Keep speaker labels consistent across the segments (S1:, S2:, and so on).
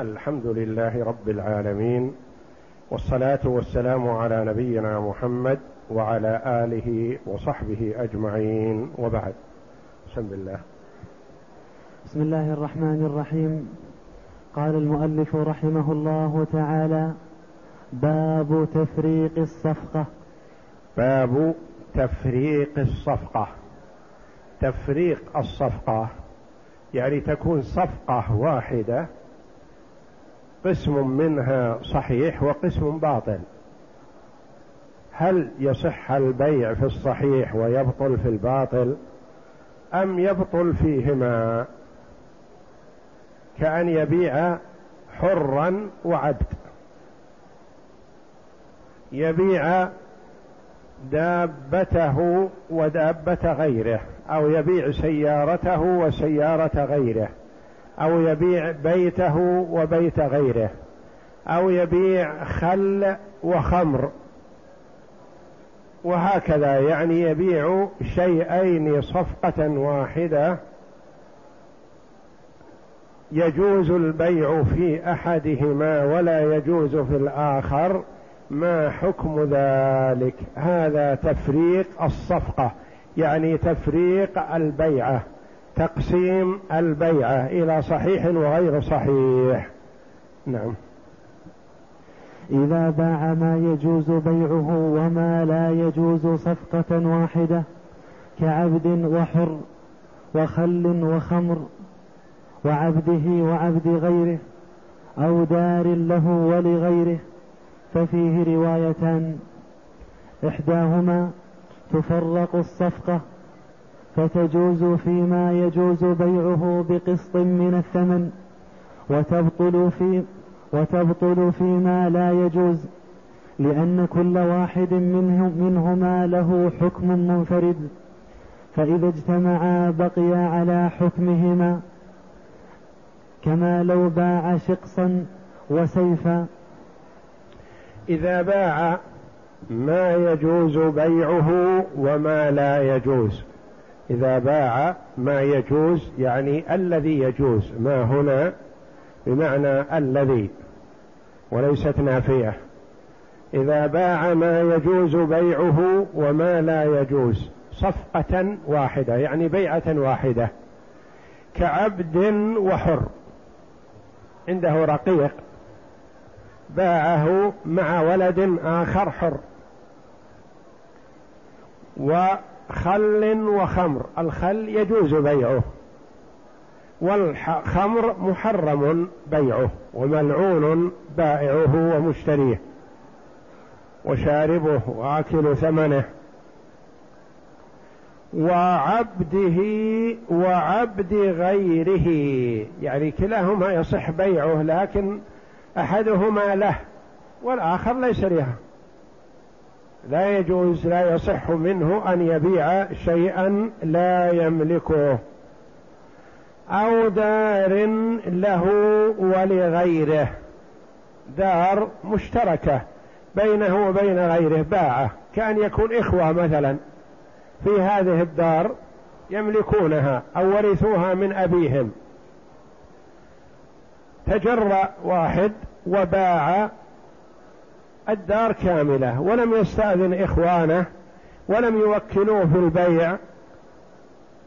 S1: الحمد لله رب العالمين والصلاة والسلام على نبينا محمد وعلى آله وصحبه أجمعين. وبعد بسم الله.
S2: بسم الله الرحمن الرحيم. قال المؤلف رحمه الله تعالى باب تفريق الصفقة.
S1: باب تفريق الصفقة. تفريق الصفقة يعني تكون صفقة واحدة قسم منها صحيح وقسم باطل. هل يصح البيع في الصحيح ويبطل في الباطل؟ أم يبطل فيهما؟ كأن يبيع حرا وعبد. يبيع دابته ودابة غيره أو يبيع سيارته وسيارة غيره. أو يبيع بيته وبيت غيره أو يبيع خل وخمر. وهكذا يعني يبيع شيئين صفقة واحدة. يجوز البيع في أحدهما ولا يجوز في الآخر. ما حكم ذلك؟ هذا تفريق الصفقة يعني تفريق البيعة. تقسيم البيعة إلى صحيح وغير صحيح. نعم.
S2: إذا باع ما يجوز بيعه وما لا يجوز صفقة واحدة كعبد وحر وخل وخمر وعبده وعبد غيره أو دار له ولغيره ففيه روايتان. إحداهما تفرق الصفقة فتجوز فيما يجوز بيعه بقسط من الثمن وتبطل في وتبطل فيما لا يجوز لأن كل واحد منهم منهما له حكم منفرد فإذا اجتمعا بقيا على حكمهما كما لو باع شقصا وسيفا.
S1: إذا باع ما يجوز بيعه وما لا يجوز. إذا باع ما يجوز يعني الذي يجوز ما هنا؟ بمعنى الذي وليست نافية. إذا باع ما يجوز بيعه وما لا يجوز صفقة واحدة يعني بيعة واحدة كعبد وحر عنده رقيق باعه مع ولد آخر حر خل وخمر. الخل يجوز بيعه. والخمر محرم بيعه وملعون بائعه ومشتريه. وشاربه وآكل ثمنه. وعبده وعبد غيره. يعني كلاهما يصح بيعه لكن أحدهما له والآخر ليس له لا يجوز لا يصح منه أن يبيع شيئا لا يملكه أو دار له ولغيره دار مشتركة بينه وبين غيره باعة كأن يكون إخوة مثلا في هذه الدار يملكونها أو ورثوها من أبيهم. تجرأ واحد وباع الدار كاملة ولم يستأذن إخوانه ولم يوكلوه في البيع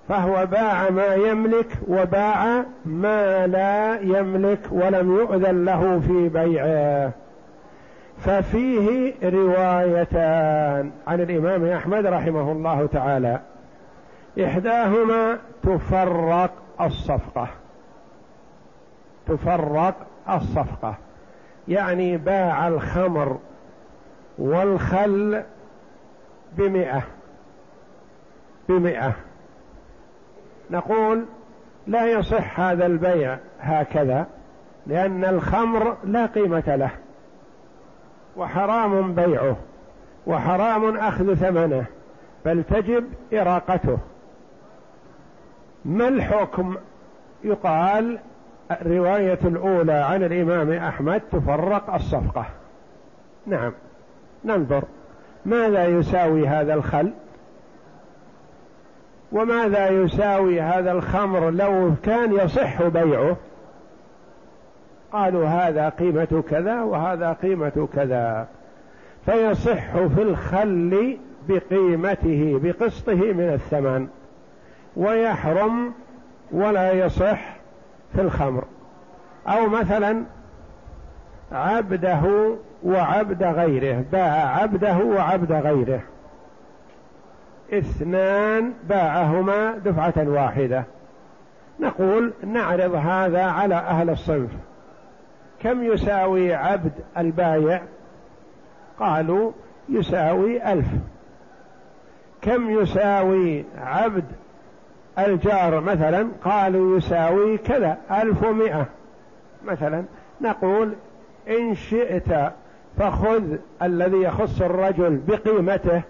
S1: فهو باع ما يملك وباع ما لا يملك ولم يؤذن له في بيعه. ففيه روايتان عن الإمام أحمد رحمه الله تعالى. إحداهما تفرق الصفقة. تفرق الصفقة. يعني باع الخمر والخل بمئة. بمئة. نقول لا يصح هذا البيع هكذا لأن الخمر لا قيمة له وحرام بيعه وحرام أخذ ثمنه بل تجب إراقته. ما الحكم؟ يقال الرواية الأولى عن الإمام أحمد تفرق الصفقة. نعم. ننظر. ماذا يساوي هذا الخل؟ وماذا يساوي هذا الخمر لو كان يصح بيعه؟ قالوا هذا قيمة كذا وهذا قيمة كذا. فيصح في الخل بقيمته بقسطه من الثمن. ويحرم ولا يصح في الخمر. أو مثلا عبده وعبد غيره باع عبده وعبد غيره. اثنان باعهما دفعة واحدة. نقول نعرض هذا على أهل الصنف. كم يساوي عبد البايع؟ قالوا يساوي ألف. كم يساوي عبد الجار مثلا؟ قالوا يساوي كذا ألف ومئة. مثلا نقول إن شئت فخذ الذي يخص الرجل بقيمته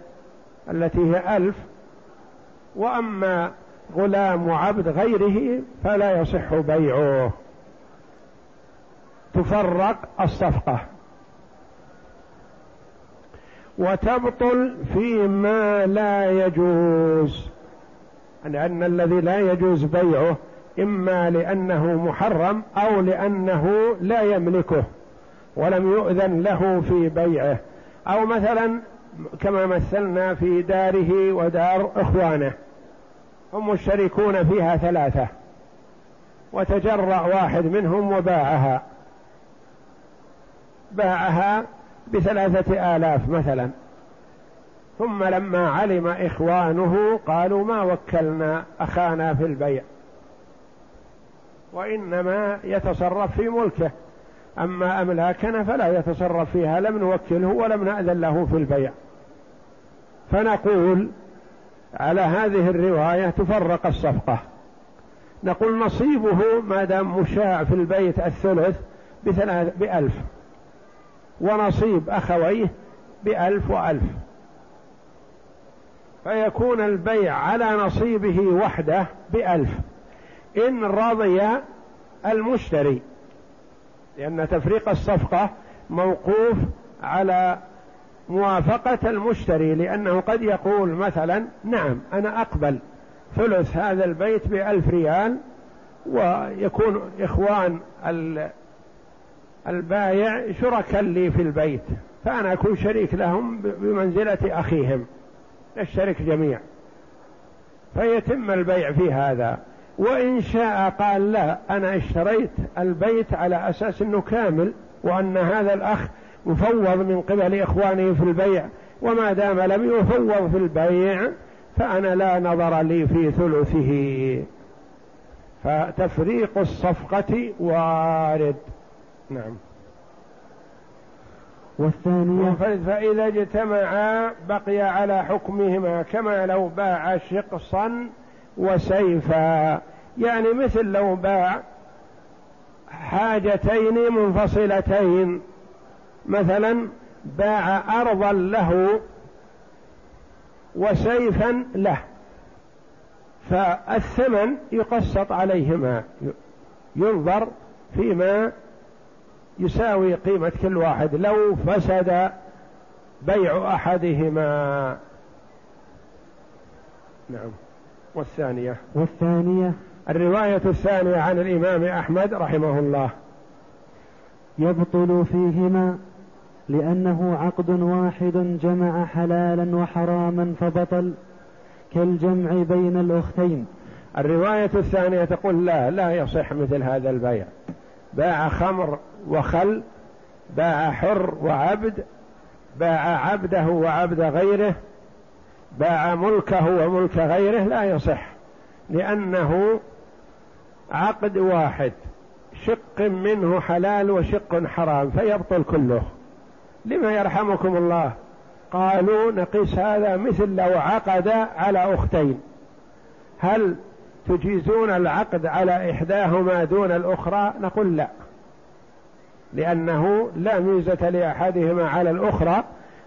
S1: التي هي ألف وأما غلام وعبد غيره فلا يصح بيعه. تفرق الصفقة. وتبطل فيما لا يجوز لأن الذي لا يجوز بيعه إما لأنه محرم أو لأنه لا يملكه. ولم يؤذن له في بيعه. أو مثلا كما مثلنا في داره ودار إخوانه. هم مشتركون فيها ثلاثة. وتجرأ واحد منهم وباعها. باعها بثلاثة آلاف مثلا. ثم لما علم إخوانه قالوا ما وكلنا أخانا في البيع. وإنما يتصرف في ملكه. أما أملاكنا فلا يتصرف فيها لم نوكله ولم نأذن له في البيع. فنقول على هذه الرواية تفرق الصفقة. نقول نصيبه ما دام مشاع في البيت الثلث بثلاث بألف. ونصيب أخويه بألف وألف. فيكون البيع على نصيبه وحده بألف. إن رضي المشتري. لأن تفريق الصفقة موقوف على موافقة المشتري لأنه قد يقول مثلا نعم أنا أقبل ثلث هذا البيت بألف ريال ويكون إخوان البايع شركا لي في البيت فأنا أكون شريك لهم بمنزلة أخيهم نشترك جميع؟ فيتم البيع في هذا. وإن شاء قال لا أنا اشتريت البيت على أساس أنه كامل وأن هذا الأخ مفوض من قبل إخوانه في البيع وما دام لم يفوض في البيع فأنا لا نظر لي في ثلثه. فتفريق الصفقة وارد. نعم.
S2: والثانية؟
S1: فإذا اجتمعا بقي على حكمهما كما لو باع شقصا وسيفا. يعني مثل لو باع حاجتين منفصلتين. مثلا باع أرضا له وسيفا له فالثمن يقسط عليهما. ينظر فيما يساوي قيمة كل واحد. لو فسد بيع أحدهما. نعم. والثانية.
S2: والثانية.
S1: الرواية الثانية عن الإمام أحمد رحمه الله.
S2: يبطل فيهما لأنه عقد واحد جمع حلالا وحراما فبطل كالجمع بين الأختين.
S1: الرواية الثانية تقول لا لا يصح مثل هذا البيع. باع خمر وخل باع حر وعبد باع عبده وعبد غيره باع ملكه وملك غيره لا يصح لأنه عقد واحد شق منه حلال وشق حرام فيبطل كله. لما يرحمكم الله؟ قالوا نقيس هذا مثل لو عقد على أختين. هل تجيزون العقد على إحداهما دون الأخرى؟ نقول لا لأنه لا ميزة لأحدهما على الأخرى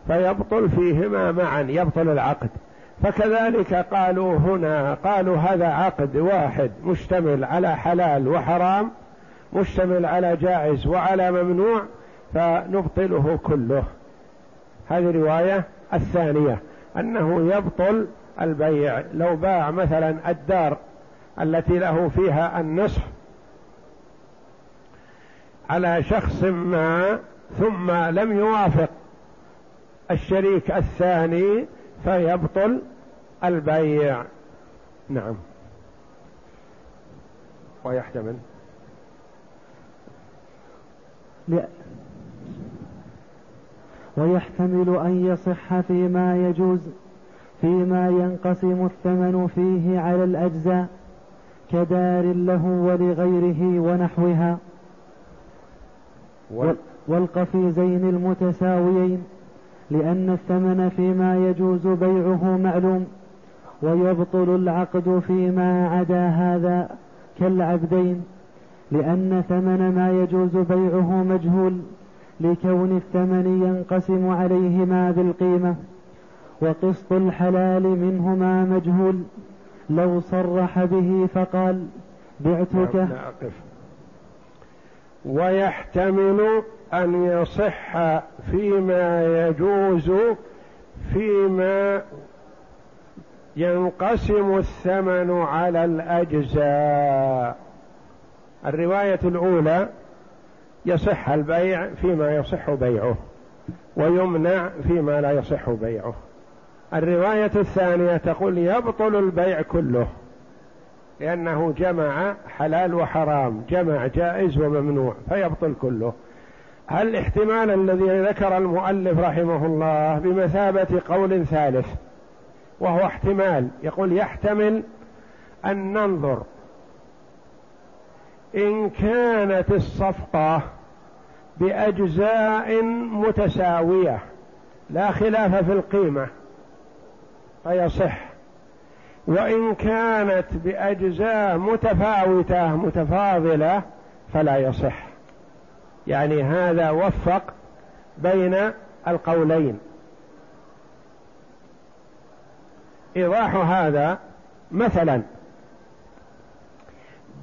S1: فيبطل فيهما معا يبطل العقد. فكذلك قالوا هنا قالوا هذا عقد واحد مشتمل على حلال وحرام مشتمل على جائز وعلى ممنوع فنبطله كله. هذه رواية الثانية أنه يبطل البيع. لو باع مثلا الدار التي له فيها النصف على شخص ما ثم لم يوافق الشريك الثاني فيبطل البيع. نعم. ويحتمل
S2: ويحتمل أن يصح فيما يجوز فيما ينقسم الثمن فيه على الأجزاء كدار له ولغيره ونحوها. والقفيزين المتساويين. لأن الثمن فيما يجوز بيعه معلوم ويبطل العقد فيما عدا هذا كالعبدين لأن ثمن ما يجوز بيعه مجهول لكون الثمن ينقسم عليهما بالقيمة وقسط الحلال منهما مجهول. لو صرح به فقال بعتك.
S1: ويحتمل أن يصح فيما يجوز فيما ينقسم الثمن على الأجزاء. الرواية الأولى يصح البيع فيما يصح بيعه ويمنع فيما لا يصح بيعه. الرواية الثانية تقول يبطل البيع كله لأنه جمع حلال وحرام جمع جائز وممنوع فيبطل كله. هل الاحتمال الذي ذكر المؤلف رحمه الله بمثابة قول ثالث وهو احتمال يقول يحتمل أن ننظر إن كانت الصفقة بأجزاء متساوية لا خلاف في القيمة فيصح. وإن كانت بأجزاء متفاوتة متفاضلة فلا يصح. يعني هذا وفق بين القولين. إيضاح هذا مثلا.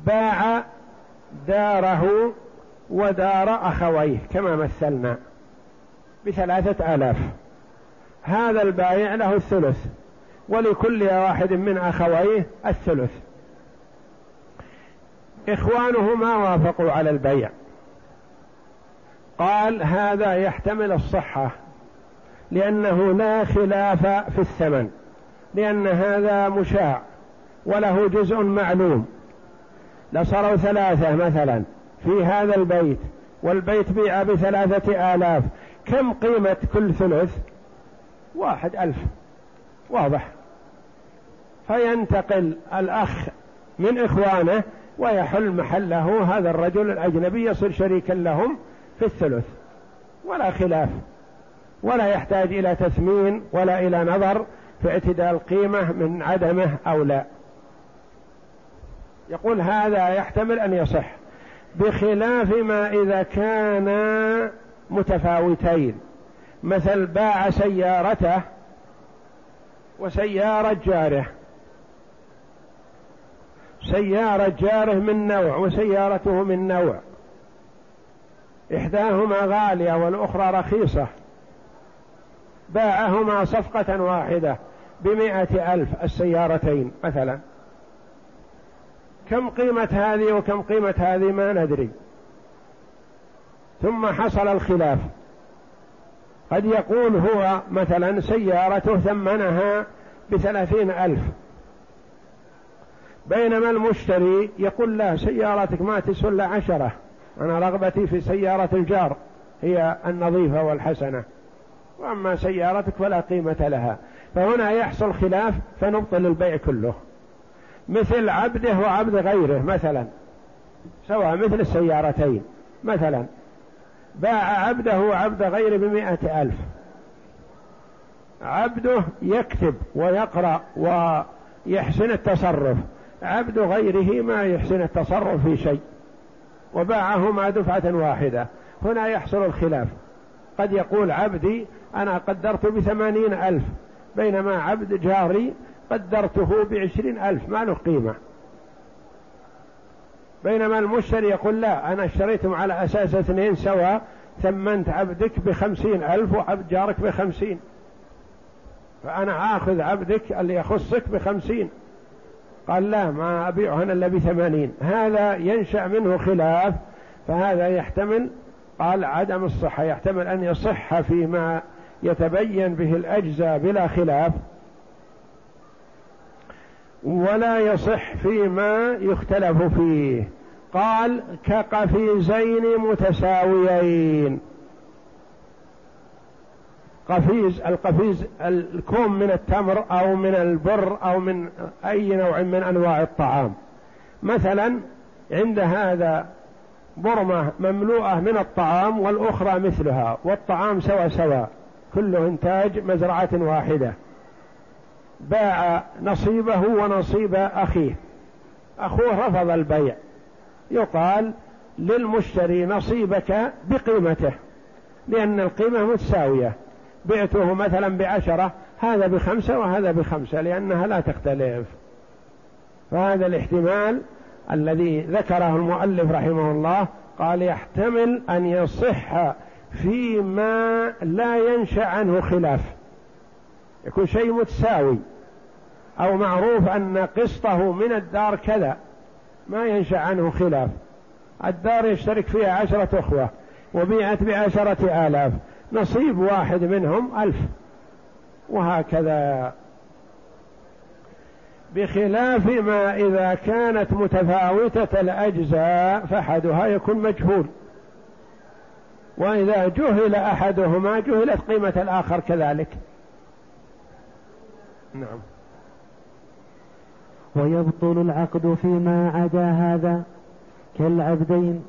S1: باع داره ودار أخويه كما مثلنا بثلاثة آلاف. هذا البائع له الثلث ولكل واحد من أخويه الثلث. إخوانه ما وافقوا على البيع. قال هذا يحتمل الصحة لأنه لا خلاف في الثمن لأن هذا مشاع وله جزء معلوم. لصاروا ثلاثة مثلا في هذا البيت والبيت بيع بثلاثة آلاف. كم قيمة كل ثلث؟ واحد ألف. واضح. فينتقل الأخ من إخوانه ويحل محله هذا الرجل الأجنبي يصير شريكا لهم في الثلث ولا خلاف ولا يحتاج إلى تثمين ولا إلى نظر في اعتدال قيمة من عدمه أو لا. يقول هذا يحتمل أن يصح بخلاف ما إذا كان متفاوتين. مثل باع سيارته وسيارة جاره. سيارة جاره من نوع وسيارته من نوع. إحداهما غالية والأخرى رخيصة. باعهما صفقة واحدة بمائة ألف السيارتين مثلا. كم قيمة هذه وكم قيمة هذه ما ندري. ثم حصل الخلاف. قد يقول هو مثلا سيارته ثمنها بثلاثين ألف. بينما المشتري يقول لا سيارتك ما تسوى إلا عشرة. أنا رغبتي في سيارة الجار هي النظيفة والحسنة. وأما سيارتك فلا قيمة لها. فهنا يحصل خلاف فنبطل البيع كله. مثل عبده وعبد غيره مثلا. سواء مثل السيارتين مثلا. باع عبده وعبد غيره بمائة ألف. عبده يكتب ويقرأ ويحسن التصرف. عبد غيره ما يحسن التصرف في شيء. وباعهما دفعة واحدة. هنا يحصل الخلاف. قد يقول عبدي أنا قدرت بثمانين ألف بينما عبد جاري قدرته بعشرين ألف ما له قيمة. بينما المشتري يقول لا أنا اشتريتهم على أساس اثنين سوا ثمنت عبدك بخمسين ألف وعبد جارك بخمسين. فأنا آخذ عبدك اللي يخصك بخمسين. قال لا ما أبيعهن إلا بثمانين. هذا ينشأ منه خلاف فهذا يحتمل قال عدم الصحة يحتمل أن يصح فيما يتبين به الأجزاء بلا خلاف. ولا يصح فيما يختلف فيه. قال كقفيزين متساويين. قفيز القفيز الكوم من التمر أو من البر أو من أي نوع من أنواع الطعام. مثلا عند هذا برمة مملوءة من الطعام والأخرى مثلها والطعام سوا سوا كله إنتاج مزرعة واحدة. باع نصيبه ونصيب أخيه. أخوه رفض البيع. يقال للمشتري نصيبك بقيمته لأن القيمة متساوية. بعته مثلا بعشرة هذا بخمسة وهذا بخمسة لأنها لا تختلف. فهذا الاحتمال الذي ذكره المؤلف رحمه الله قال يحتمل أن يصح فيما لا ينشأ عنه خلاف. يكون شيء متساوي. أو معروف أن قسطه من الدار كذا ما ينشأ عنه خلاف. الدار يشترك فيها عشرة أخوة وبيعت بعشرة آلاف. نصيب واحد منهم ألف. وهكذا. بخلاف ما إذا كانت متفاوتة الأجزاء فأحدها يكون مجهول. وإذا جهل أحدهما جهلت قيمة الآخر كذلك. نعم.
S2: ويبطل العقد فيما عدا هذا كالعبدين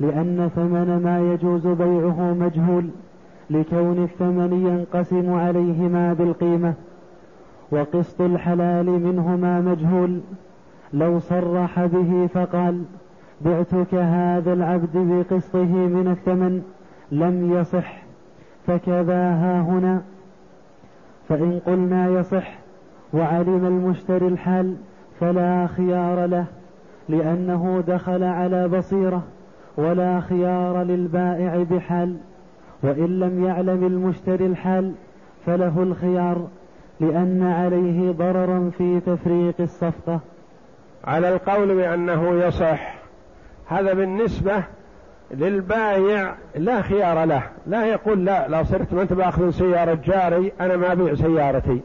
S2: لأن ثمن ما يجوز بيعه مجهول. لكون الثمن ينقسم عليهما بالقيمة وقسط الحلال منهما مجهول. لو صرح به فقال بعتك هذا العبد بقسطه من الثمن لم يصح فكذا ها هنا. فإن قلنا يصح وعلم المشتري الحال فلا خيار له لأنه دخل على بصيرة ولا خيار للبائع بحال. وإن لم يعلم المشتري الحال فله الخيار لأن عليه ضررا في تفريق الصفقة.
S1: على القول بأنه يصح. هذا بالنسبة للبايع لا خيار له. لا يقول لا لا صرت ما أنت بأخذ سيارة جاري أنا ما أبيع سيارتي.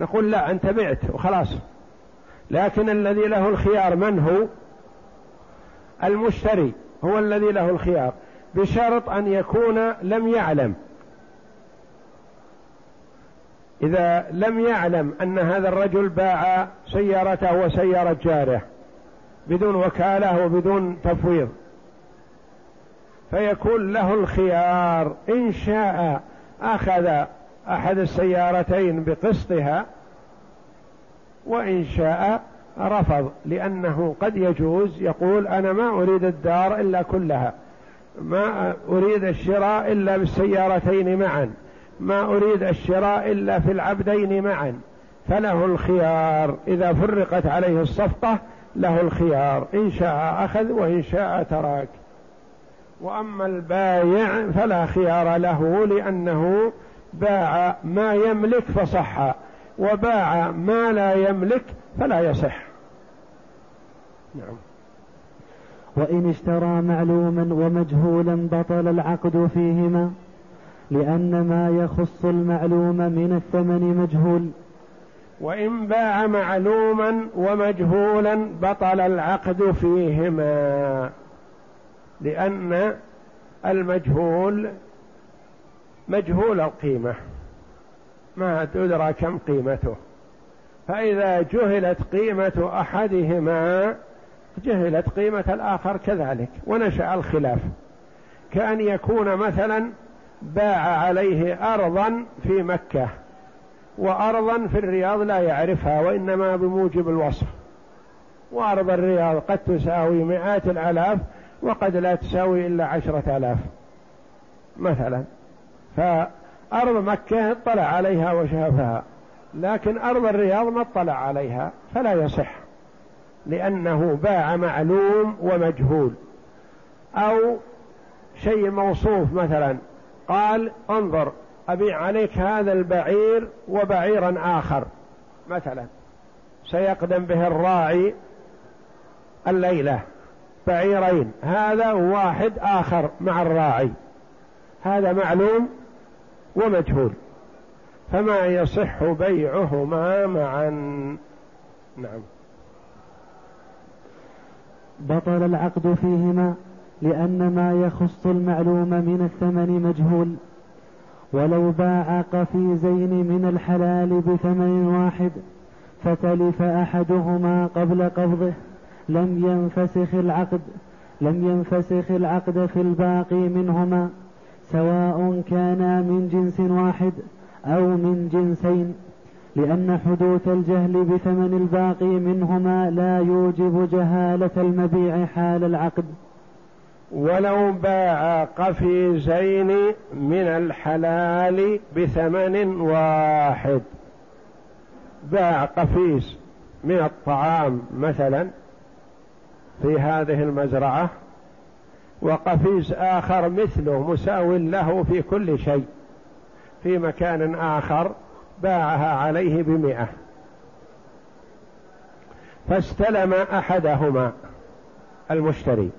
S1: نقول لا أنت بعت وخلاص. لكن الذي له الخيار من هو؟ المشتري هو الذي له الخيار. بشرط أن يكون لم يعلم. إذا لم يعلم أن هذا الرجل باع سيارته وسيارة جاره بدون وكالة وبدون تفويض فيكون له الخيار إن شاء أخذ أحد السيارتين بقسطها وإن شاء رفض لأنه قد يجوز يقول أنا ما أريد الدار إلا كلها. ما أريد الشراء إلا بالسيارتين معا. ما أريد الشراء إلا في العبدين معا. فله الخيار. إذا فرقت عليه الصفقة له الخيار. إن شاء أخذ وإن شاء ترك. وأما البايع فلا خيار له لأنه باع ما يملك فصح. وباع ما لا يملك فلا يصح.
S2: نعم. وإن اشترى معلوما ومجهولا بطل العقد فيهما لأن ما يخص المعلوم من الثمن مجهول.
S1: وإن باع معلوما ومجهولا بطل العقد فيهما لأن المجهول مجهول القيمة. ما تدرى كم قيمته. فإذا جهلت قيمة أحدهما جهلت قيمة الآخر كذلك ونشأ الخلاف. كأن يكون مثلا باع عليه أرضا في مكة وأرضا في الرياض لا يعرفها وإنما بموجب الوصف. وأرض الرياض قد تساوي مئات الآلاف وقد لا تساوي إلا عشرة آلاف مثلا. فأرض مكة اطلع عليها وشافها لكن أرض الرياض ما اطلع عليها فلا يصح. لأنه باع معلوم ومجهول. أو شيء موصوف مثلا قال انظر أبيع عليك هذا البعير وبعيرا آخر. مثلا سيقدم به الراعي الليلة بعيرين هذا واحد آخر مع الراعي. هذا معلوم ومجهول. فما يصح بيعهما معا. نعم.
S2: بطل العقد فيهما لأن ما يخص المعلوم من الثمن مجهول. ولو باع قفيزين من الحلال بثمن واحد فتلف أحدهما قبل قبضه. لم ينفسخ العقد لم ينفسخ العقد في الباقي منهما سواء كانا من جنس واحد أو من جنسين. لأن حدوث الجهل بثمن الباقي منهما لا يوجب جهالة المبيع حال العقد.
S1: ولو باع قفيزين من الحلال بثمن واحد. باع قفيز من الطعام مثلا في هذه المزرعة وقفيز آخر مثله مساو له في كل شيء في مكان آخر باعها عليه بمئة. فاستلم أحدهما المشتري.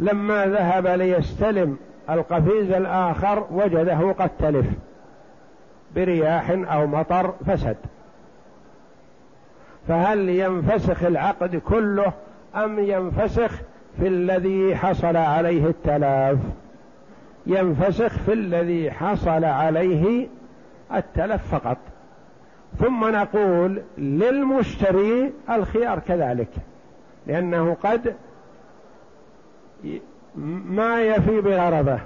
S1: لما ذهب ليستلم القفيز الآخر وجده قد تلف برياح أو مطر فسد. فهل ينفسخ العقد كله أم ينفسخ في الذي حصل عليه التلاف؟ ينفسخ في الذي حصل عليه التلف فقط. ثم نقول للمشتري الخيار كذلك لأنه قد ما يفي بغرضه.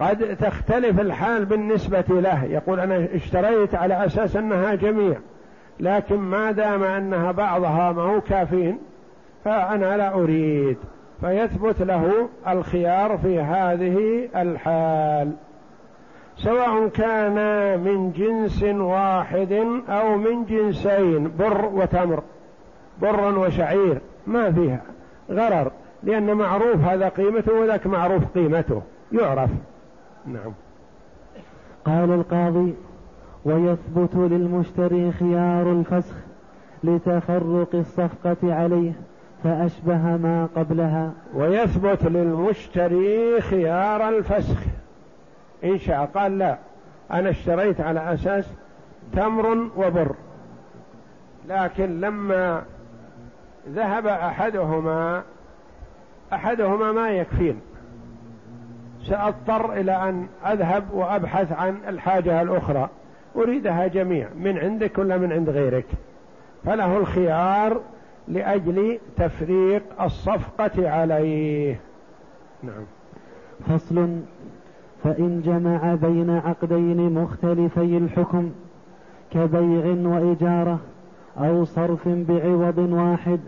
S1: قد تختلف الحال بالنسبة له. يقول أنا اشتريت على أساس أنها جميع لكن ما دام أنها بعضها ما هو كافين فأنا لا أريد. فيثبت له الخيار في هذه الحال. سواء كان من جنس واحد أو من جنسين بر وتمر بر وشعير ما فيها غرر لأن معروف هذا قيمته وذاك معروف قيمته يعرف. نعم.
S2: قال القاضي ويثبت للمشتري خيار الفسخ لتفرق الصفقة عليه فأشبه ما قبلها.
S1: ويثبت للمشتري خيار الفسخ. إن شاء. قال لا أنا اشتريت على أساس تمر وبر. لكن لما ذهب أحدهما أحدهما ما يكفين سأضطر إلى أن أذهب وأبحث عن الحاجة الأخرى. أريدها جميع من عندك ولا من عند غيرك؟ فله الخيار لأجل تفريق الصفقة عليه. نعم.
S2: فصل فإن جمع بين عقدين مختلفي الحكم كبيع وإجارة أو صرف بعوض واحد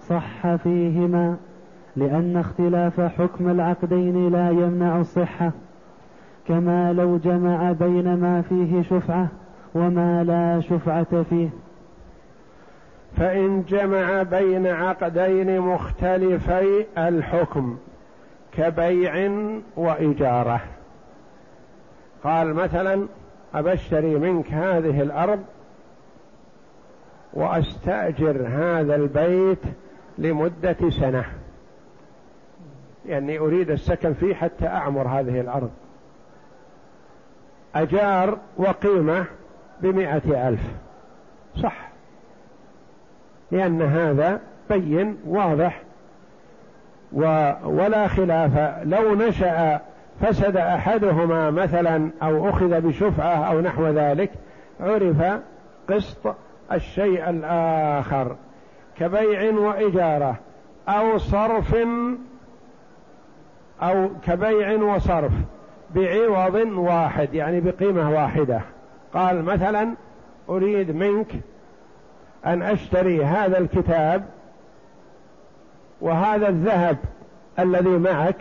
S2: صح فيهما لأن اختلاف حكم العقدين لا يمنع الصحة كما لو جمع بين ما فيه شفعة وما لا شفعة فيه.
S1: فإن جمع بين عقدين مختلفي الحكم كبيع وإجارة. قال مثلا أبشتري منك هذه الأرض وأستأجر هذا البيت لمدة سنة. يعني أريد السكن فيه حتى أعمر هذه الأرض. أجار وقيمة بمائة ألف. صح. لأن هذا بين واضح. و ولا خلاف. لو نشأ فسد أحدهما مثلا أو أخذ بشفعة أو نحو ذلك عرف قسط الشيء الآخر كبيع وإجارة أو صرف أو كبيع وصرف بعوض واحد يعني بقيمة واحدة. قال مثلا أريد منك أن أشتري هذا الكتاب وهذا الذهب الذي معك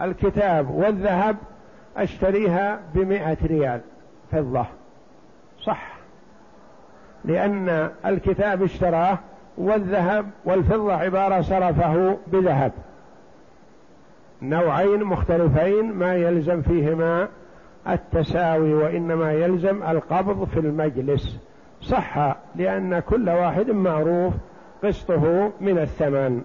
S1: الكتاب والذهب أشتريها بمئة ريال فضة. صح. لأن الكتاب اشتراه والذهب والفضة عبارة صرفه بذهب. نوعين مختلفين ما يلزم فيهما التساوي وإنما يلزم القبض في المجلس. صح لأن كل واحد معروف قسطه من الثمن.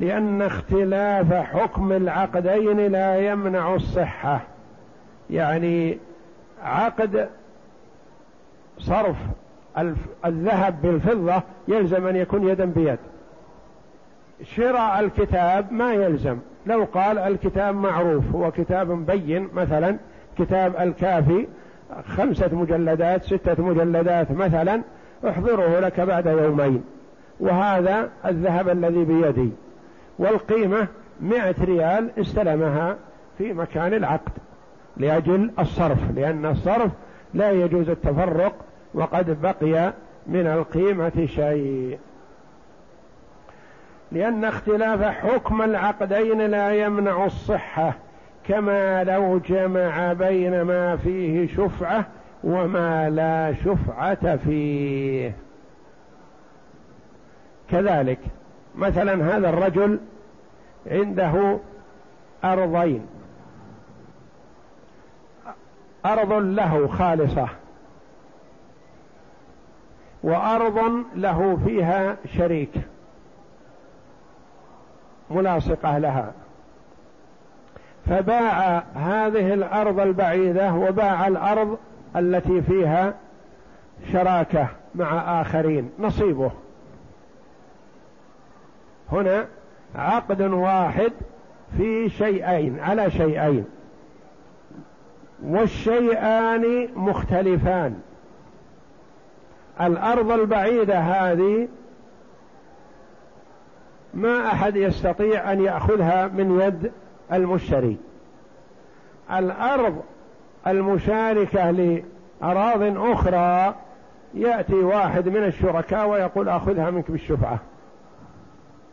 S1: لأن اختلاف حكم العقدين لا يمنع الصحة. يعني عقد صرف الذهب بالفضة يلزم أن يكون يدا بيد. شراء الكتاب ما يلزم. لو قال الكتاب معروف هو كتاب بين مثلا كتاب الكافي خمسة مجلدات ستة مجلدات مثلا احضره لك بعد يومين. وهذا الذهب الذي بيدي. والقيمة مئة ريال استلمها في مكان العقد لأجل الصرف لأن الصرف لا يجوز التفرق وقد بقي من القيمة شيء. لأن اختلاف حكم العقدين لا يمنع الصحة كما لو جمع بين ما فيه شفعة وما لا شفعة فيه. كذلك مثلا هذا الرجل عنده أرضين. أرض له خالصة. وأرض له فيها شريك. ملاصقة لها. فباع هذه الأرض البعيدة وباع الأرض التي فيها شراكة مع آخرين. نصيبه. هنا عقد واحد في شيئين على شيئين. والشيئان مختلفان. الأرض البعيدة هذه ما أحد يستطيع أن يأخذها من يد المشتري. الأرض المشاركة لأراض أخرى يأتي واحد من الشركاء ويقول أخذها منك بالشفعة.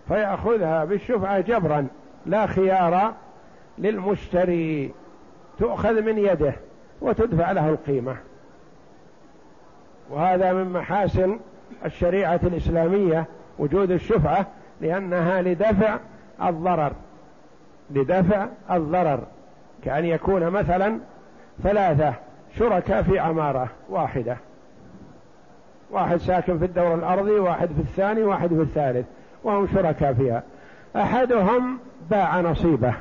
S1: فيأخذها بالشفعة جبرا لا خيار للمشتري. تؤخذ من يده وتدفع له القيمة. وهذا من محاسن الشريعة الإسلامية وجود الشفعة لأنها لدفع الضرر. لدفع الضرر. كأن يكون مثلا ثلاثة شركاء في عمارة واحدة. واحد ساكن في الدور الأرضي واحد في الثاني واحد في الثالث. وهم شركاء فيها. أحدهم باع نصيبه.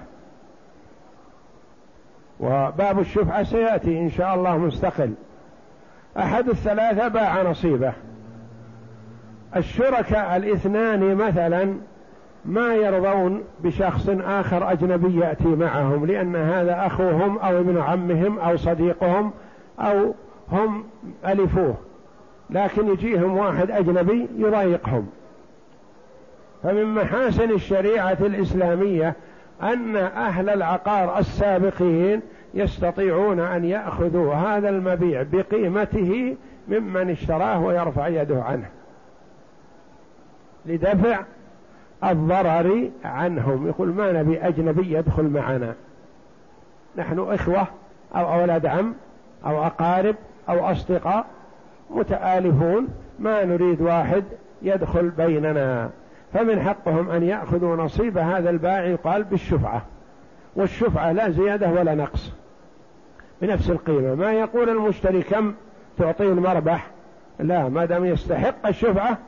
S1: وباب الشفعة سيأتي إن شاء الله مستقل. أحد الثلاثة باع نصيبه. الشركاء الاثنان مثلا ما يرضون بشخص آخر أجنبي يأتي معهم لأن هذا أخوهم أو ابن عمهم أو صديقهم أو هم ألفوه. لكن يجيهم واحد أجنبي يضايقهم. فمن محاسن الشريعة الإسلامية أن أهل العقار السابقين يستطيعون أن يأخذوا هذا المبيع بقيمته ممن اشتراه ويرفع يده عنه لدفع الضرر عنهم. يقول ما نبي أجنبي يدخل معنا؟ نحن إخوة أو أولاد عم أو أقارب أو أصدقاء متآلفون. ما نريد واحد يدخل بيننا. فمن حقهم أن يأخذوا نصيب هذا البائع يقال بالشفعة. والشفعة لا زيادة ولا نقص. بنفس القيمة. ما يقول المشتري كم تعطيه المربح؟ لا ما دام يستحق الشفعة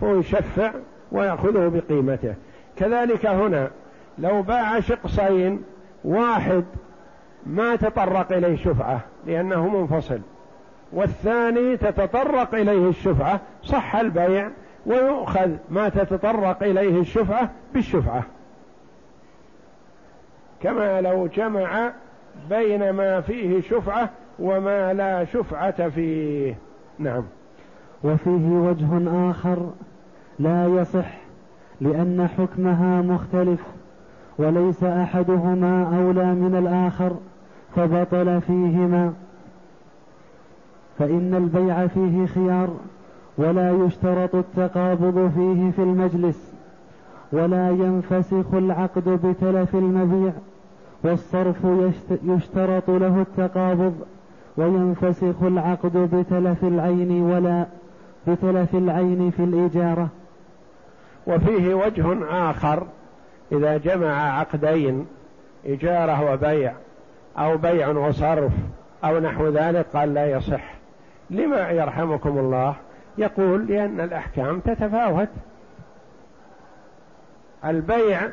S1: فهو يشفع ويأخذه بقيمته. كذلك هنا لو باع شقصين واحد ما تطرق إليه شفعة لأنه منفصل والثاني تتطرق إليه الشفعة صح البيع ويؤخذ ما تتطرق إليه الشفعة بالشفعة. كما لو جمع بين ما فيه شفعة وما لا شفعة فيه. نعم.
S2: وفيه وجه آخر لا يصح لأن حكمها مختلف وليس أحدهما أولى من الآخر فبطل فيهما. فإن البيع فيه خيار ولا يشترط التقابض فيه في المجلس ولا ينفسخ العقد بتلف المبيع والصرف يشترط له التقابض وينفسخ العقد بتلف العين ولا بتلف العين في الإجارة.
S1: وفيه وجه آخر إذا جمع عقدين إجارة وبيع أو بيع وصرف أو نحو ذلك قال لا يصح. لما يرحمكم الله؟ يقول لأن الأحكام تتفاوت. البيع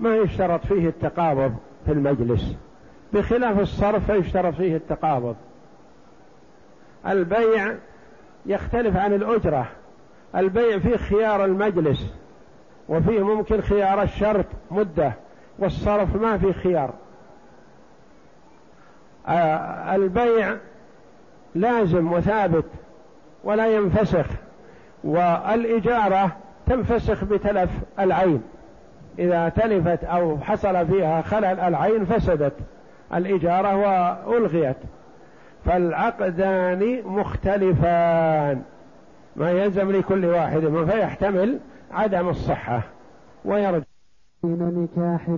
S1: ما يشترط فيه التقابض في المجلس بخلاف الصرف فيشترط فيه التقابض. البيع يختلف عن الأجرة البيع فيه خيار المجلس وفيه ممكن خيار الشرط مدة والصرف ما في خيار. آه، البيع لازم وثابت ولا ينفسخ. والإجارة تنفسخ بتلف العين. إذا تلفت أو حصل فيها خلل العين فسدت. الإجارة وألغيت. فالعقدان مختلفان. ما يلزم لكل واحد فيحتمل عدم الصحة. ويرجع.
S2: بين نكاح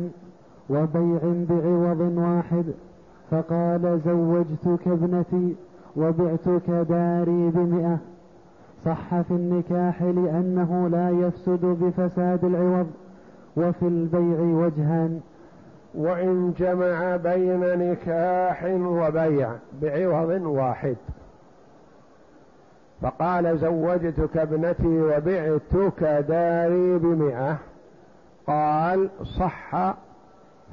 S2: وبيع بعوض واحد فقال زوجتك ابنتي وبعتك داري بمئة. صح في النكاح لأنه لا يفسد بفساد العوض وفي البيع وجهان
S1: وإن جمع بين نكاح وبيع بعوض واحد. فقال زوجتك ابنتي وبعتك داري بمئة. قال صح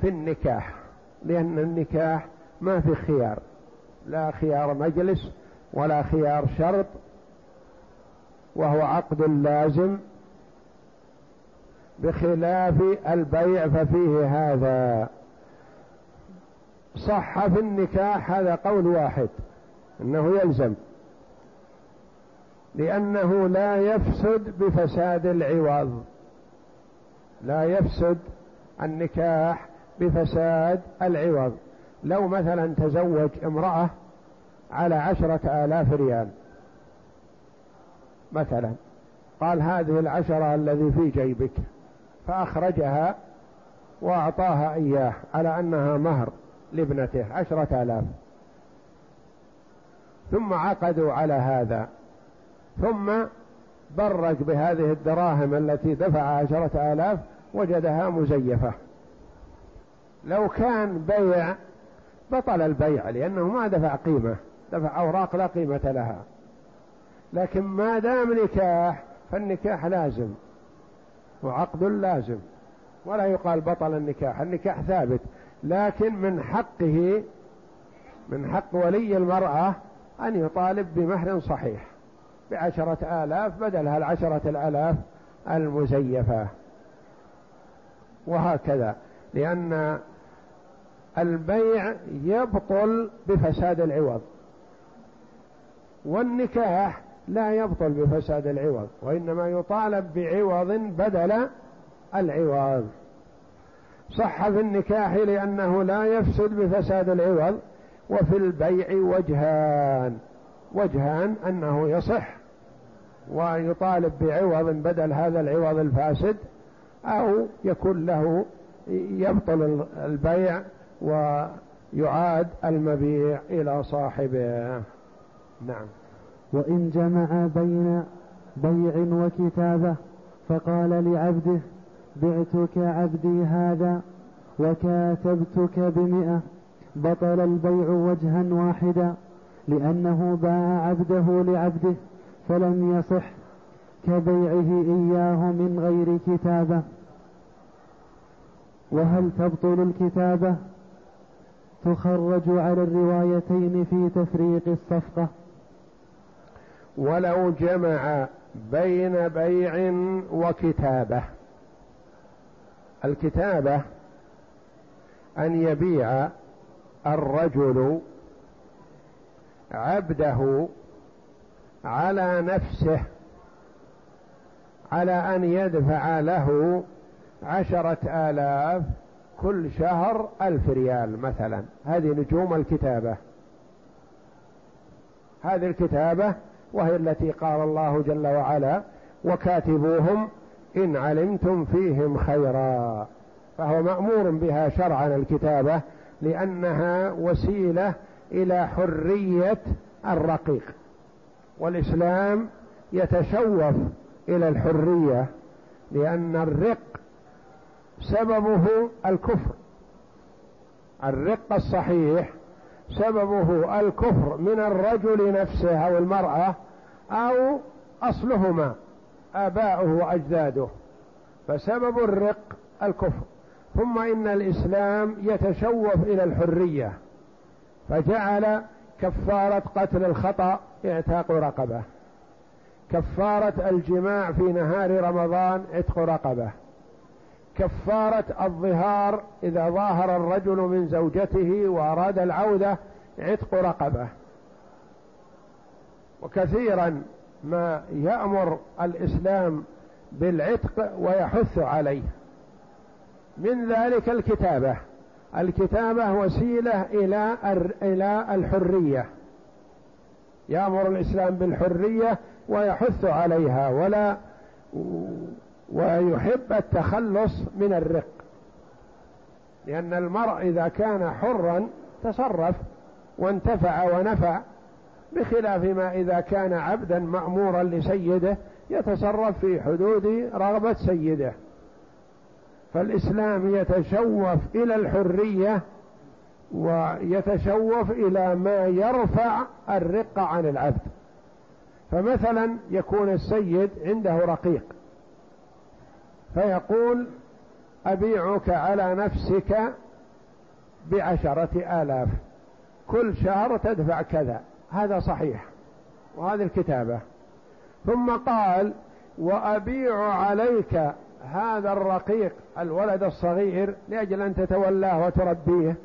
S1: في النكاح لأن النكاح ما في خيار. لا خيار مجلس ولا خيار شرط وهو عقد لازم بخلاف البيع ففيه هذا. صح في النكاح هذا قول واحد إنه يلزم لأنه لا يفسد بفساد العوض. لا يفسد النكاح بفساد العوض. لو مثلا تزوج امرأة على عشرة آلاف ريال مثلا قال هذه العشرة الذي في جيبك فأخرجها وأعطاها إياه على أنها مهر لابنته عشرة آلاف. ثم عقدوا على هذا ثم برك بهذه الدراهم التي دفع عشرة آلاف وجدها مزيفة. لو كان بيع بطل البيع لأنه ما دفع قيمة دفع أوراق لا قيمة لها. لكن ما دام نكاح فالنكاح لازم وعقد لازم. ولا يقال بطل النكاح النكاح ثابت. لكن من حقه من حق ولي المرأة أن يطالب بمهر صحيح بعشرة آلاف بدلها العشرة الآلاف المزيفة. وهكذا لأن البيع يبطل بفساد العوض. والنكاح لا يبطل بفساد العوض وإنما يطالب بعوض بدل العوض. صح في النكاح لأنه لا يفسد بفساد العوض وفي البيع وجهان. وجهان أنه يصح ويطالب بعوض بدل هذا العوض الفاسد أو يكون له يبطل البيع ويعاد المبيع إلى صاحبه. نعم.
S2: وإن جمع بين بيع وكتابة فقال لعبده بعتك عبدي هذا وكاتبتك بمئة بطل البيع وجها واحدا لأنه باع عبده لعبده فلم يصح كبيعه إياه من غير كتابة. وهل تبطل الكتابة؟ تخرج على الروايتين في تفريق الصفقة.
S1: ولو جمع بين بيع وكتابة. الكتابة أن يبيع الرجل عبده على نفسه على أن يدفع له عشرة آلاف كل شهر ألف ريال مثلا. هذه نجوم الكتابة. هذه الكتابة وهي التي قال الله جل وعلا وكاتبوهم إن علمتم فيهم خيرا. فهو مأمور بها شرعا الكتابة لأنها وسيلة إلى حرية الرقيق. والإسلام يتشوف إلى الحرية لأن الرق سببه الكفر. الرق الصحيح سببه الكفر من الرجل نفسه أو المرأة أو أصلهما آباؤه وأجداده. فسبب الرق الكفر. ثم إن الإسلام يتشوف إلى الحرية فجعل كفارة قتل الخطأ اعتاق رقبة. كفارة الجماع في نهار رمضان عتق رقبة. كفارة الظهار إذا ظاهر الرجل من زوجته وأراد العودة عتق رقبة. وكثيرا ما يأمر الإسلام بالعتق ويحث عليه. من ذلك الكتابة. الكتابة وسيلة إلى إلى الحرية. يأمر الإسلام بالحرية ويحث عليها. ولا ويحب التخلص من الرق. لأن المرء إذا كان حرا تصرف وانتفع ونفع بخلاف ما إذا كان عبدا مأمورا لسيده يتصرف في حدود رغبة سيده. فالإسلام يتشوف إلى الحرية ويتشوف إلى ما يرفع الرق عن العبد. فمثلا يكون السيد عنده رقيق. فيقول أبيعك على نفسك بعشرة آلاف. كل شهر تدفع كذا. هذا صحيح. وهذه الكتابة. ثم قال وأبيع عليك هذا الرقيق الولد الصغير لأجل أن تتولاه وتربيه.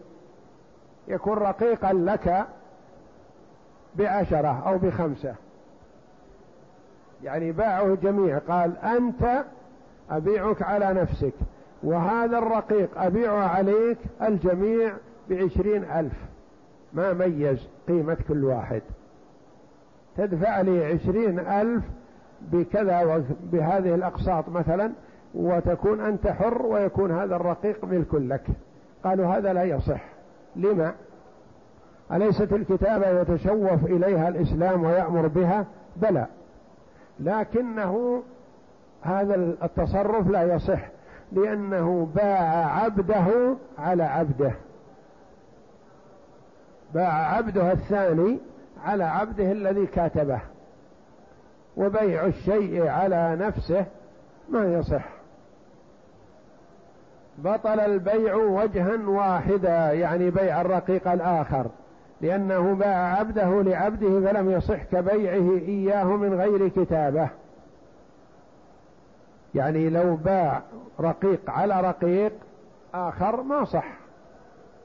S1: يكون رقيقا لك بعشرة أو بخمسة. يعني باعه جميع. قال أنت أبيعك على نفسك. وهذا الرقيق أبيعه عليك الجميع بعشرين ألف. ما ميز قيمة كل واحد. تدفع لي عشرين ألف بكذا بهذه الأقساط مثلا وتكون أنت حر ويكون هذا الرقيق ملك لك. قالوا هذا لا يصح. لما؟ أليست الكتابة يتشوف إليها الإسلام ويأمر بها؟ بلى. لكنه هذا التصرف لا يصح لأنه باع عبده على عبده. باع عبده الثاني على عبده الذي كاتبه. وبيع الشيء على نفسه ما يصح. بطل البيع وجها واحدا يعني بيع الرقيق الآخر. لأنه باع عبده لعبده فلم يصح كبيعه إياه من غير كتابة. يعني لو باع رقيق على رقيق آخر ما صح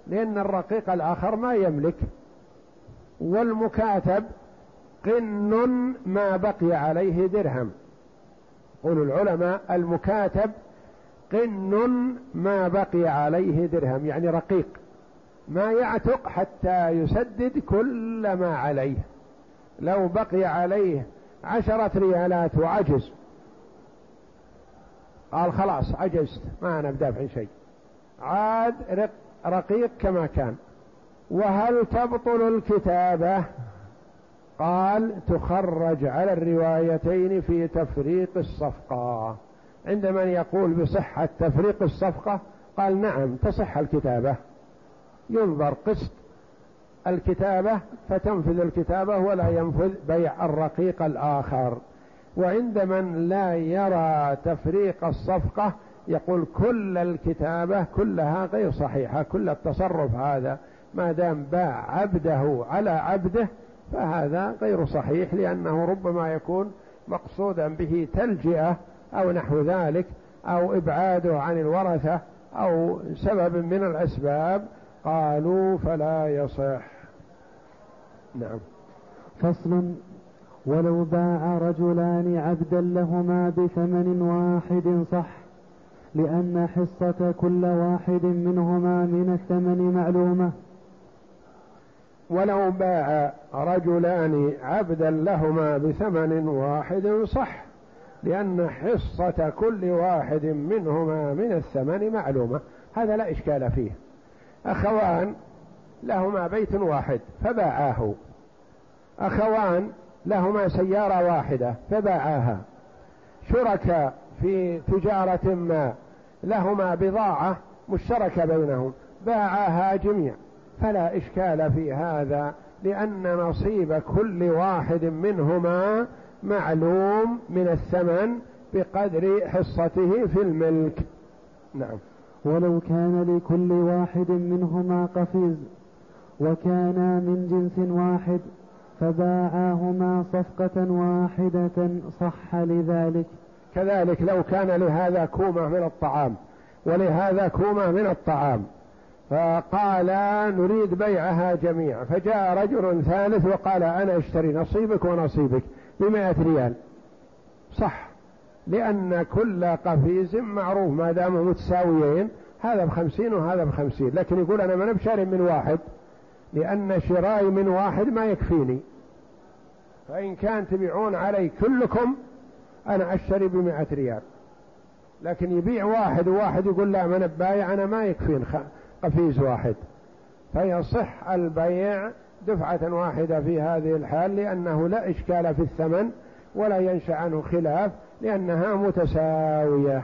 S1: لأن الرقيق الآخر ما يملك. والمكاتب قن ما بقي عليه درهم. قول العلماء المكاتب قن ما بقي عليه درهم يعني رقيق. ما يعتق حتى يسدد كل ما عليه. لو بقي عليه عشرة ريالات وعجز قال خلاص عجزت ما أنا بدافع شيء. عاد رقيق كما كان. وهل تبطل الكتابة؟ قال تخرج على الروايتين في تفريق الصفقة. عند من يقول بصحة تفريق الصفقة؟ قال نعم تصح الكتابة. ينظر قسط الكتابة فتنفذ الكتابة ولا ينفذ بيع الرقيق الآخر. وعند من لا يرى تفريق الصفقة يقول كل الكتابة كلها غير صحيحة كل التصرف هذا ما دام باع عبده على عبده فهذا غير صحيح لأنه ربما يكون مقصودا به تلجئة أو نحو ذلك أو إبعاده عن الورثة أو سبب من الأسباب. قالوا فلا يصح. نعم.
S2: فصل ولو باع رجلان عبدا لهما بثمن واحد صح لأن حصة كل واحد منهما من الثمن معلومة.
S1: ولو باع رجلان عبدا لهما بثمن واحد صح لأن حصة كل واحد منهما من الثمن معلومة. هذا لا إشكال فيه. أخوان لهما بيت واحد فباعاه. أخوان لهما سيارة واحدة فباعاها. شركاء في تجارة ما لهما بضاعة مشتركة بينهم باعاها جميع. فلا إشكال في هذا لأن نصيب كل واحد منهما معلوم من الثمن بقدر حصته في الملك. نعم.
S2: ولو كان لكل واحد منهما قفيز وكانا من جنس واحد فباعاهما صفقة واحدة صح لذلك.
S1: كذلك لو كان لهذا كومة من الطعام ولهذا كومة من الطعام. فقال نريد بيعها جميعا. فجاء رجل ثالث وقال أنا أشتري نصيبك ونصيبك بمائة ريال. صح لأن كل قفيز معروف ما دام متساويين هذا بخمسين وهذا بخمسين. لكن يقول أنا ما بشاري من واحد. لأن شراي من واحد ما يكفيني. فإن كان تبيعون علي كلكم أنا أشتري بمئة ريال. لكن يبيع واحد وواحد يقول لا من بايع أنا ما يكفين قفيز واحد. فيصح البيع دفعة واحدة في هذه الحال لأنه لا إشكال في الثمن ولا ينشأ عنه خلاف لأنها متساوية.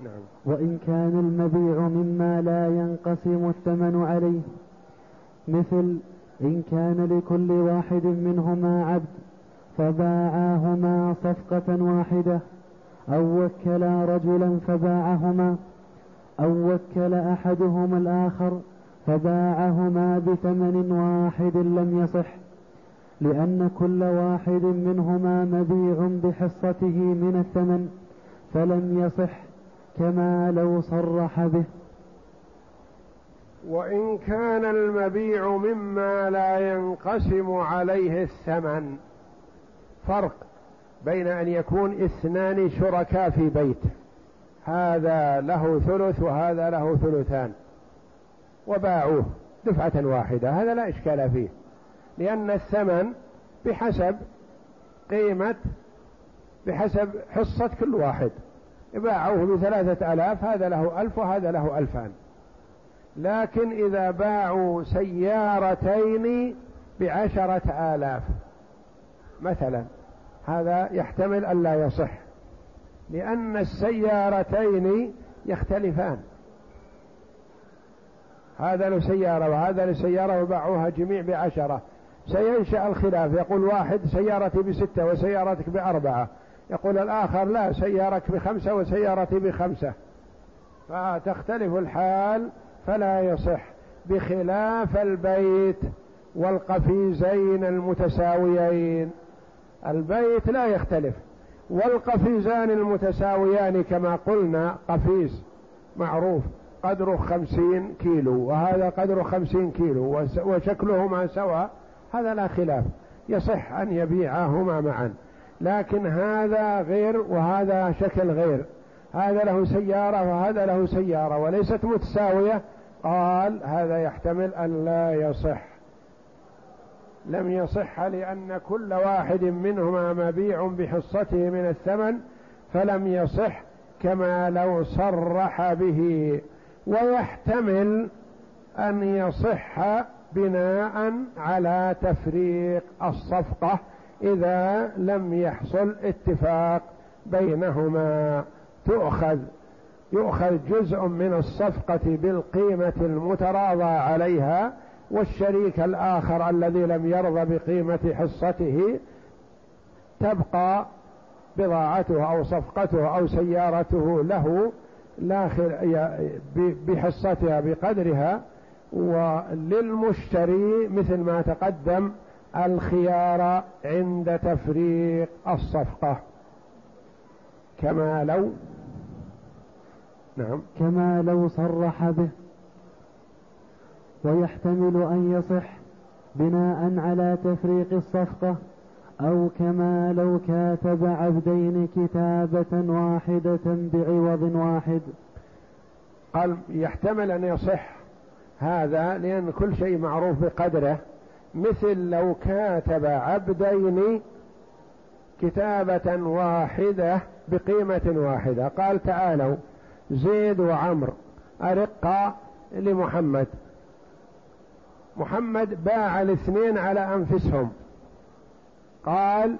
S2: نعم. وإن كان المبيع مما لا ينقسم الثمن عليه. مثل إن كان لكل واحد منهما عبد فباعاهما صفقة واحدة أو وكلا رجلا فباعهما أو وكل أحدهما الآخر فباعهما بثمن واحد لم يصح لأن كل واحد منهما مبيع بحصته من الثمن فلم يصح كما لو صرح به.
S1: وإن كان المبيع مما لا ينقسم عليه الثمن. فرق بين أن يكون اثنان شركاء في بيت. هذا له ثلث وهذا له ثلثان. وباعوه دفعة واحدة. هذا لا إشكال فيه. لأن الثمن بحسب قيمة بحسب حصة كل واحد. باعوه بثلاثة آلاف هذا له ألف وهذا له ألفان. لكن إذا باعوا سيارتين بعشرة آلاف. مثلا هذا يحتمل أن لا يصح لأن السيارتين يختلفان. هذا له سيارة وهذا له سيارة وباعوها جميع بعشرة. سينشأ الخلاف يقول واحد سيارتي بستة وسيارتك بأربعة. يقول الآخر لا سيارك بخمسة وسيارتي بخمسة. فتختلف الحال فلا يصح بخلاف البيت والقفيزين المتساويين. البيت لا يختلف. والقفيزان المتساويان كما قلنا قفيز معروف قدره خمسين كيلو وهذا قدره خمسين كيلو وشكلهما سواء هذا لا خلاف. يصح أن يبيعهما معا. لكن هذا غير وهذا شكل غير. هذا له سيارة وهذا له سيارة وليست متساوية. قال هذا يحتمل أن لا يصح. لم يصح لأن كل واحد منهما مبيع بحصته من الثمن فلم يصح كما لو صرح به. ويحتمل أن يصح بناء على تفريق الصفقة إذا لم يحصل اتفاق بينهما. تؤخذ يؤخذ جزء من الصفقة بالقيمة المتراضى عليها والشريك الآخر الذي لم يرضى بقيمة حصته تبقى بضاعته أو صفقته أو سيارته له بحصتها بقدرها. وللمشتري مثل ما تقدم الخيار عند تفريق الصفقة كما لو
S2: نعم. كما لو صرح به. ويحتمل أن يصح بناء على تفريق الصفقة أو كما لو كاتب عبدين كتابة واحدة بعوض واحد.
S1: قال يحتمل أن يصح هذا لأن كل شيء معروف بقدره. مثل لو كاتب عبدين كتابة واحدة بقيمة واحدة. قال تعالوا زيد وعمر. أرقا لمحمد. محمد باع الاثنين على أنفسهم. قال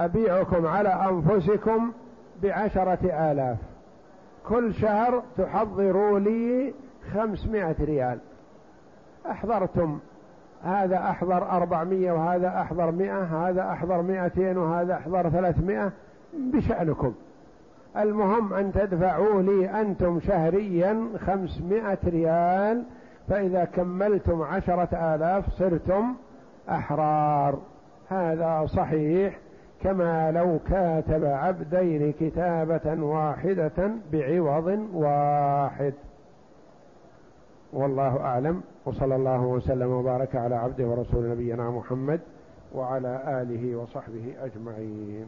S1: أبيعكم على أنفسكم بعشرة آلاف. كل شهر تحضروا لي خمسمائة ريال. أحضرتم. هذا أحضر أربعمية وهذا أحضر مئة هذا أحضر مئتين وهذا أحضر ثلاثمائة. بشأنكم. المهم أن تدفعوا لي أنتم شهريا خمسمائة ريال فإذا كملتم عشرة آلاف صرتم أحرار. هذا صحيح كما لو كاتب عبدين كتابة واحدة بعوض واحد. والله أعلم وصلى الله وسلم وبارك على عبده ورسول نبينا محمد وعلى آله وصحبه أجمعين.